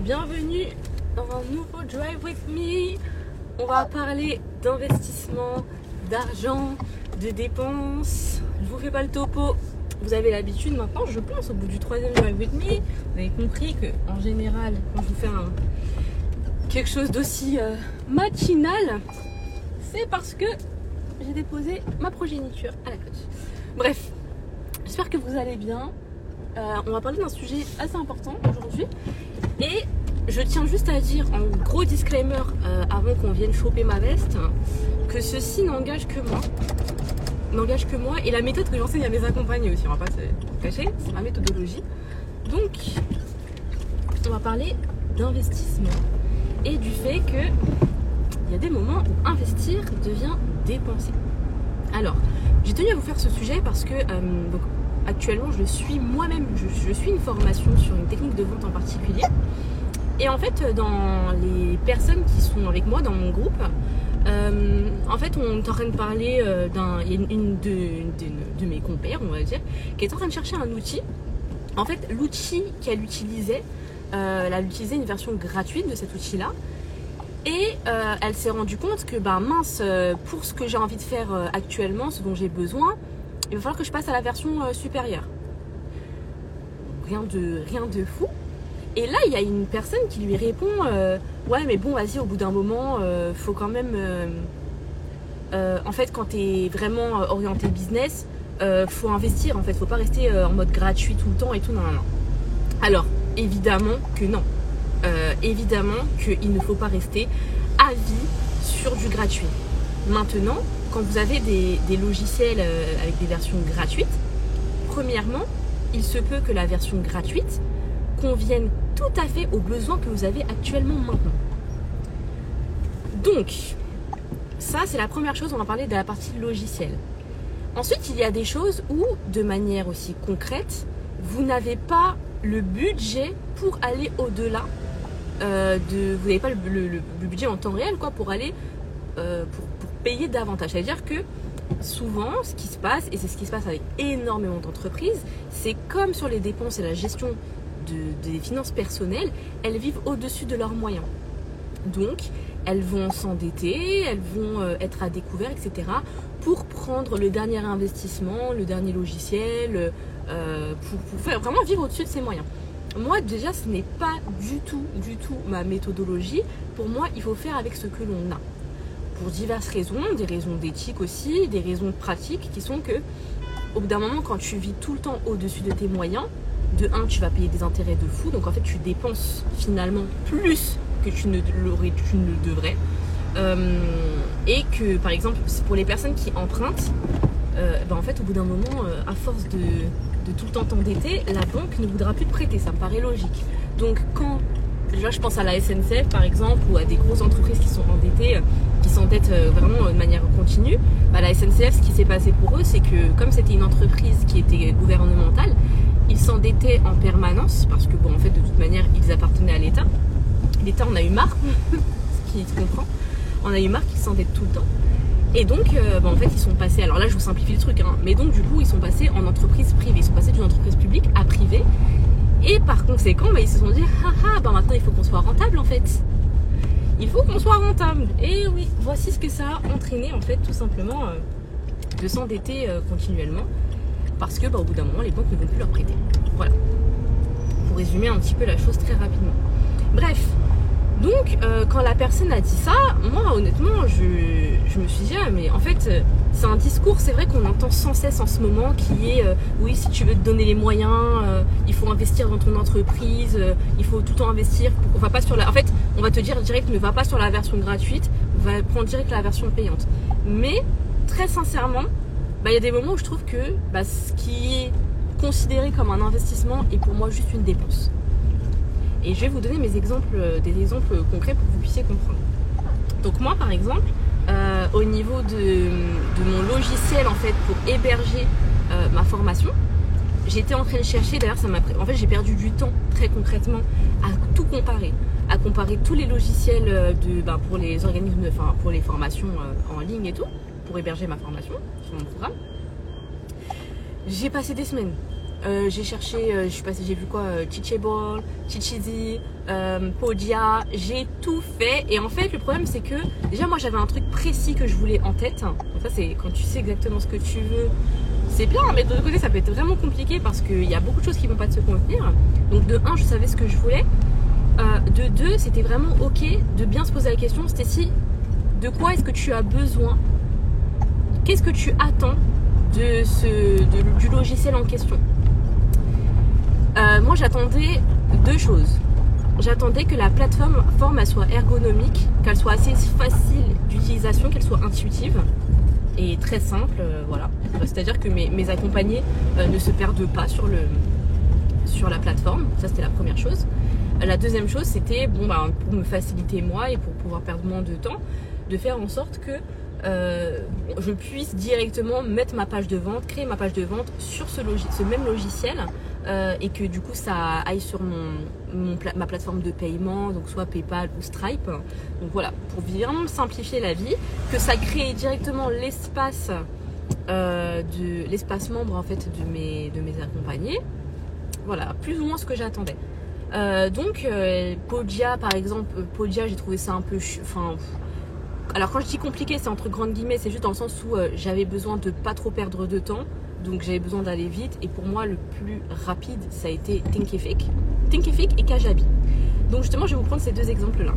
bienvenue dans un nouveau Drive with Me. On va parler d'investissement, d'argent, de dépenses. Je vous fais pas le topo. Vous avez l'habitude maintenant, je pense, au bout du troisième Drive with Me, vous avez compris que en général, quand je vous fais quelque chose d'aussi euh, matinal, c'est parce que j'ai déposé ma progéniture à la coach. Bref, j'espère que vous allez bien. Euh, on va parler d'un sujet assez important aujourd'hui. Et je tiens juste à dire en gros disclaimer euh, avant qu'on vienne choper ma veste que ceci n'engage que moi. N'engage que moi et la méthode que j'enseigne à mes accompagnés aussi, on va pas se cacher, c'est ma méthodologie. Donc, on va parler d'investissement et du fait que il y a des moments où investir devient dépenser. Alors, j'ai tenu à vous faire ce sujet parce que euh, actuellement je suis moi-même, je, suis une formation sur une technique de vente en particulier. Et en fait, dans les personnes qui sont avec moi dans mon groupe, euh, en fait, on est en train de parler euh, d'un. Il y a une, de, mes compères, on va dire, qui est en train de chercher un outil. En fait, l'outil qu'elle utilisait, euh, elle a utilisé une version gratuite de cet outil-là. Et elle s'est rendue compte que, ben mince, pour ce que j'ai envie de faire actuellement, ce dont j'ai besoin, il va falloir que je passe à la version euh, supérieure. Rien de, rien de fou. Et là, il y a une personne qui lui répond euh, Ouais, mais bon, vas-y, au bout d'un moment, euh, faut quand même. en fait, quand tu vraiment orienté business, faut investir. En fait, faut pas rester en mode gratuit tout le temps et tout. Non, non, non. Alors, évidemment que non. évidemment qu'il ne faut pas rester à vie sur du gratuit. Maintenant, quand vous avez des, logiciels euh, avec des versions gratuites, premièrement, il se peut que la version gratuite convienne tout à fait aux besoins que vous avez actuellement maintenant. Donc, ça c'est la première chose, on va parler de la partie logiciel. Ensuite, il y a des choses où, de manière aussi concrète, vous n'avez pas le budget pour aller au-delà euh, de... Vous n'avez pas le, budget en temps réel quoi, pour aller... Euh, pour payer davantage. C'est-à-dire que souvent, ce qui se passe, et c'est ce qui se passe avec énormément d'entreprises, c'est comme sur les dépenses et la gestion des finances personnelles, elles vivent au-dessus de leurs moyens. Donc, elles vont s'endetter, elles vont euh, être à découvert, etc. pour prendre le dernier investissement, le dernier logiciel, euh, pour, pour vraiment vivre au-dessus de ses moyens. Moi, déjà, ce n'est pas du tout, du tout ma méthodologie. Pour moi, il faut faire avec ce que l'on a pour diverses raisons, des raisons d'éthique aussi, des raisons pratiques qui sont que au bout d'un moment quand tu vis tout le temps au-dessus de tes moyens, de un tu vas payer des intérêts de fou, donc en fait tu dépenses finalement plus que tu ne tu ne le devrais. Euh, et que par exemple pour les personnes qui empruntent, euh, ben, en fait au bout d'un moment, euh, à force de, tout le temps t'endetter, la banque ne voudra plus te prêter, ça me paraît logique. Donc quand je pense à la SNCF par exemple ou à des grosses entreprises qui sont endettées, s'endettent euh, vraiment de manière continue. Bah, la SNCF, ce qui s'est passé pour eux, c'est que comme c'était une entreprise qui était gouvernementale, ils s'endettaient en permanence parce que, bon, en fait, de toute manière, ils appartenaient à l'État. L'État en a eu marre, ce qui se comprend. On a eu marre qu'ils s'endettent tout le temps. Et donc, euh, bah, en fait, ils sont passés. Alors là, je vous simplifie le truc, hein, mais donc, du coup, ils sont passés en entreprise privée. Ils sont passés d'une entreprise publique à privée. Et par conséquent, bah, ils se sont dit, ah bah maintenant il faut qu'on soit rentable en fait. Il faut qu'on soit rentable. Et oui, voici ce que ça a entraîné en fait tout simplement euh, de s'endetter euh, continuellement. Parce que bah, au bout d'un moment, les banques ne veulent plus leur prêter. Voilà. Pour résumer un petit peu la chose très rapidement. Bref, donc, euh, quand la personne a dit ça, moi, honnêtement, je, me suis dit, ah, mais en fait, c'est un discours, c'est vrai qu'on entend sans cesse en ce moment, qui est, euh, oui, si tu veux te donner les moyens, il faut investir dans ton entreprise, il faut tout le temps investir. Pour, va pas sur la, en fait, on va te dire direct, ne va pas sur la version gratuite, va prendre direct la version payante. Mais, très sincèrement, bah, il y a des moments où je trouve que bah, ce qui est considéré comme un investissement est pour moi juste une dépense. Et je vais vous donner mes exemples, euh, des exemples concrets pour que vous puissiez comprendre. Donc moi par exemple, euh, au niveau de, mon logiciel en fait pour héberger euh, ma formation, j'étais en train de chercher, d'ailleurs ça m'a en fait j'ai perdu du temps très concrètement à tout comparer, à comparer tous les logiciels de, ben, pour les organismes, enfin pour les formations en ligne et tout, pour héberger ma formation sur mon programme. J'ai passé des semaines Euh, j'ai cherché, euh, je suis passée, j'ai vu quoi euh, Teachable, Teacheasy, euh, Podia, j'ai tout fait. Et en fait, le problème, c'est que déjà, moi, j'avais un truc précis que je voulais en tête. Donc ça, c'est quand tu sais exactement ce que tu veux, c'est bien. Mais de l'autre côté, ça peut être vraiment compliqué parce qu'il y a beaucoup de choses qui vont pas te convenir. Donc de un, je savais ce que je voulais. Euh, de deux, c'était vraiment ok de bien se poser la question, c'était si de quoi est-ce que tu as besoin? Qu'est-ce que tu attends de ce, de- du logiciel en question? Euh, Moi, j'attendais deux choses. J'attendais que la plateforme forme soit ergonomique, qu'elle soit assez facile d'utilisation, qu'elle soit intuitive et très simple. euh, voilà. C'est-à-dire que mes, accompagnés euh, ne se perdent pas sur, le, sur la plateforme. Ça, c'était la première chose. La deuxième chose, c'était bon, bah, pour me faciliter moi et pour pouvoir perdre moins de temps, de faire en sorte que je puisse directement mettre ma page de vente, créer ma page de vente sur ce même logiciel euh, et que du coup ça aille sur mon, ma plateforme de paiement, donc soit PayPal ou Stripe. Donc voilà, pour vraiment me simplifier la vie, que ça crée directement l'espace euh, de l'espace membre en fait de mes, de mes accompagnés. Voilà, plus ou moins ce que j'attendais. Euh, donc Podia par exemple, Podia j'ai trouvé ça un peu, enfin, alors quand je dis compliqué c'est entre grandes guillemets, c'est juste dans le sens où j'avais besoin de pas trop perdre de temps, donc j'avais besoin d'aller vite et pour moi le plus rapide ça a été Thinkific, Thinkific et Kajabi. Donc justement je vais vous prendre ces deux exemples là.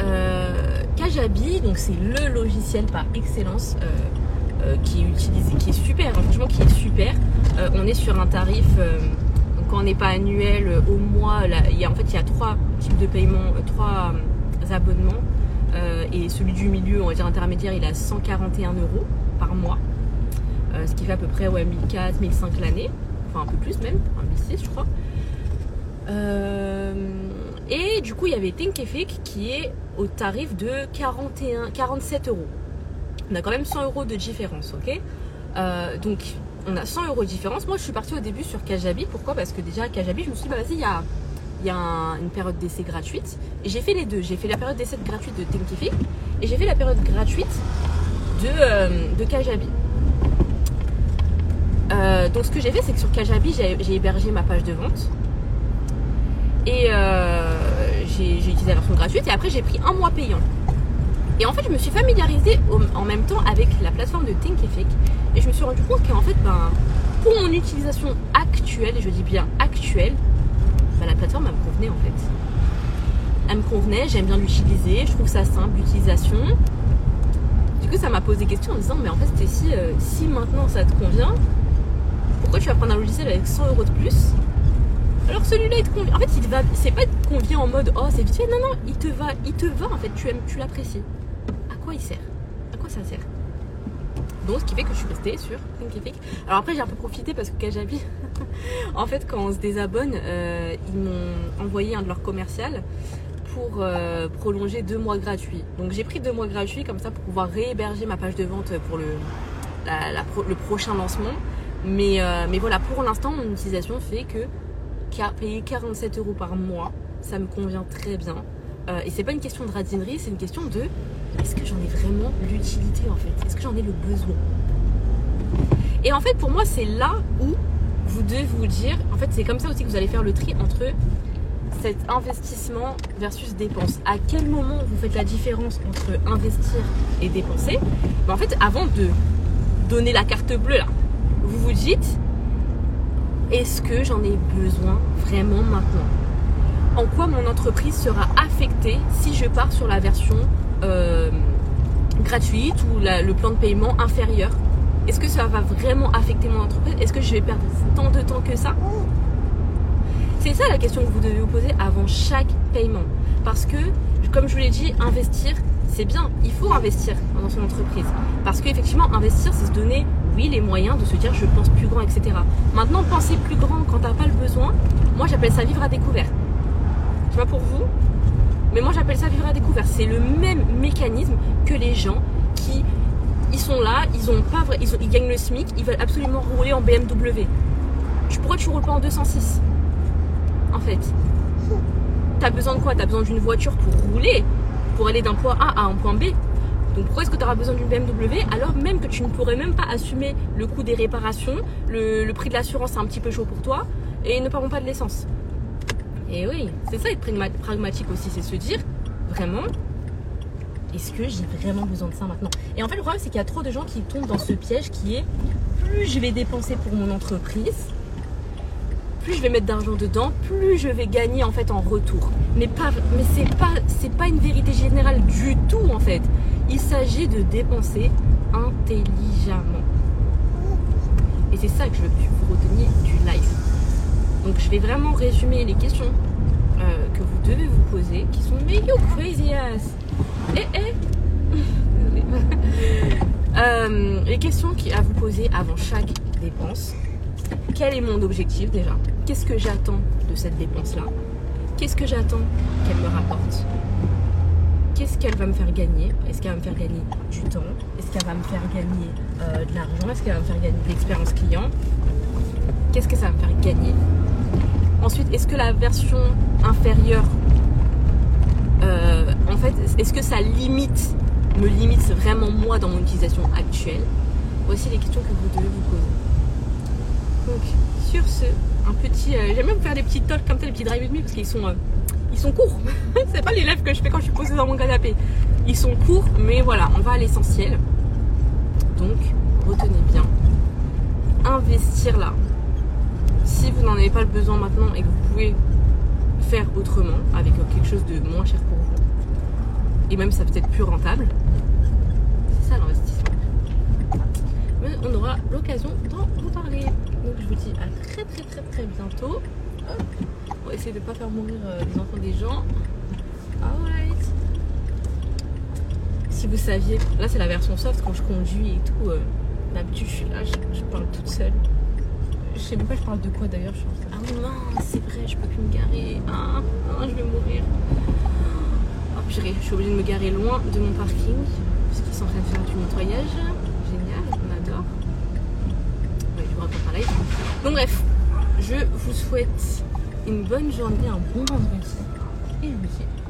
Euh, Kajabi, donc c'est le logiciel par excellence euh, euh, qui est utilisé, qui est super, hein, franchement qui est super. On est sur un tarif, quand on n'est pas annuel, au mois, y a, en fait il y a trois types de paiements, trois abonnements. Et celui du milieu, on va dire intermédiaire, il est à 141 euros par mois. Euh, ce qui fait à peu près ouais, 1004, 1005 l'année. Enfin un peu plus même, un 1006 je crois. Euh, et du coup, il y avait Thinkific qui est au tarif de 41, 47 euros. On a quand même 100 euros de différence, ok? Euh, Donc, on a 100 euros de différence. Moi, je suis partie au début sur Kajabi. Pourquoi? Parce que déjà, Kajabi, je me suis dit, bah vas-y, il y a, y a un- une période d'essai gratuite. Et j'ai fait les deux. J'ai fait la période d'essai gratuite de Thinkific et j'ai fait la période gratuite de, de Kajabi. Euh, donc, ce que j'ai fait, c'est que sur Kajabi, j'ai hébergé ma page de vente. Et euh, j'ai utilisé la version gratuite et après j'ai pris un mois payant. Et en fait, je me suis familiarisée en même temps avec la plateforme de Thinkific et je me suis rendu compte qu'en fait, ben, pour mon utilisation actuelle, et je dis bien actuelle, ben, la plateforme elle me convenait en fait. Elle me convenait, j'aime bien l'utiliser, je trouve ça simple d'utilisation. Du coup, ça m'a posé des questions en me disant, mais en fait, Stécie, euh, si maintenant ça te convient, tu vas prendre un logiciel avec 100 euros de plus alors celui-là il te convient. En fait il te va. C'est pas te convient en mode oh c'est vite fait. Non non, il te va, il te va en fait. Tu aimes, tu l'apprécies. À quoi il sert? À quoi ça sert? Donc ce qui fait que je suis restée sur Thinkific. Alors après j'ai un peu profité parce que Kajabi, en fait quand on se désabonne, euh, ils m'ont envoyé un de leurs commerciales pour euh, prolonger deux mois gratuits. Donc j'ai pris deux mois gratuits comme ça pour pouvoir réhéberger ma page de vente pour le, le prochain lancement. Mais, euh, mais voilà, pour l'instant, mon utilisation fait que payer 47 euros par mois, ça me convient très bien. Euh, et c'est pas une question de radinerie, c'est une question de est-ce que j'en ai vraiment l'utilité en fait? Est-ce que j'en ai le besoin? Et en fait, pour moi, c'est là où vous devez vous dire, en fait, c'est comme ça aussi que vous allez faire le tri entre cet investissement versus dépense. À quel moment vous faites la différence entre investir et dépenser? Ben, En fait, avant de donner la carte bleue là, vous vous dites est-ce que j'en ai besoin vraiment maintenant? En quoi mon entreprise sera affectée si je pars sur la version euh, gratuite ou le plan de paiement inférieur? Est-ce que ça va vraiment affecter mon entreprise? Est-ce que je vais perdre tant de temps que ça? C'est ça la question que vous devez vous poser avant chaque paiement. Parce que, comme je vous l'ai dit, investir, c'est bien. Il faut investir dans son entreprise. Parce qu'effectivement, investir, c'est se donner, les moyens de se dire je pense plus grand, etc. Maintenant, penser plus grand quand t'as pas le besoin, moi j'appelle ça vivre à découvert. Je sais pas pour vous, mais moi j'appelle ça vivre à découvert. C'est le même mécanisme que les gens qui ils sont là, ils ont pas ils, gagnent le SMIC, ils veulent absolument rouler en BMW. Tu- Pourquoi tu roules pas en 206 En fait, t'as besoin de quoi? T'as besoin d'une voiture pour rouler, pour aller d'un point A à un point B. Donc pourquoi est-ce que tu auras besoin d'une BMW alors même que tu ne pourrais même pas assumer le coût des réparations, le, prix de l'assurance c'est un petit peu chaud pour toi et ne parlons pas de l'essence. Et oui, c'est ça être pragmatique aussi, c'est se dire vraiment est-ce que j'ai vraiment besoin de ça maintenant? Et en fait, le problème, c'est qu'il y a trop de gens qui tombent dans ce piège qui est plus je vais dépenser pour mon entreprise, plus je vais mettre d'argent dedans, plus je vais gagner en fait en retour. Mais pas, mais c'est pas, c'est pas une vérité générale du tout en fait. Il s'agit de dépenser intelligemment. Et c'est ça que je veux que vous reteniez du live. Donc je vais vraiment résumer les questions euh, que vous devez vous poser, qui sont mais you crazy ass. Eh eh. euh, les questions à vous poser avant chaque dépense. Quel est mon objectif déjà? Qu'est-ce que j'attends de cette dépense-là? Qu'est-ce que j'attends qu'elle me rapporte? Qu'est-ce qu'elle va me faire gagner? Est-ce qu'elle va me faire gagner du temps? Est-ce qu'elle va me faire gagner euh, de l'argent? Est-ce qu'elle va me faire gagner de l'expérience client? Qu'est-ce que ça va me faire gagner? Ensuite, est-ce que la version inférieure, euh, en fait, est-ce que ça limite, me limite vraiment moi dans mon utilisation actuelle? Voici les questions que vous devez vous poser. Donc, sur ce, un petit. Euh, j'aime même faire des petits talks comme ça, des petits drive with me parce qu'ils sont, ils sont courts. c'est pas les lives que je fais quand je suis posée dans mon canapé. Ils sont courts, mais voilà, on va à l'essentiel. Donc, retenez bien. Investir là. Si vous n'en avez pas le besoin maintenant et que vous pouvez faire autrement avec quelque chose de moins cher pour vous, et même ça peut être plus rentable, c'est ça l'investissement. Mais on aura l'occasion d'en reparler. Donc je vous dis à très très très très bientôt. On va essayer de ne pas faire mourir euh, les enfants des gens. Alright. Si vous saviez, là c'est la version soft quand je conduis et tout. Euh, D'habitude je suis là, je, parle toute seule. Je sais même pas je parle de quoi d'ailleurs. Je ah non, c'est vrai, je peux plus me garer. Ah, ah je vais mourir. Oh, je suis obligée de me garer loin de mon parking parce qu'ils sont en train de faire du nettoyage. Génial, on adore. Donc bref, je vous souhaite une bonne journée, un bon vendredi. Et je vous.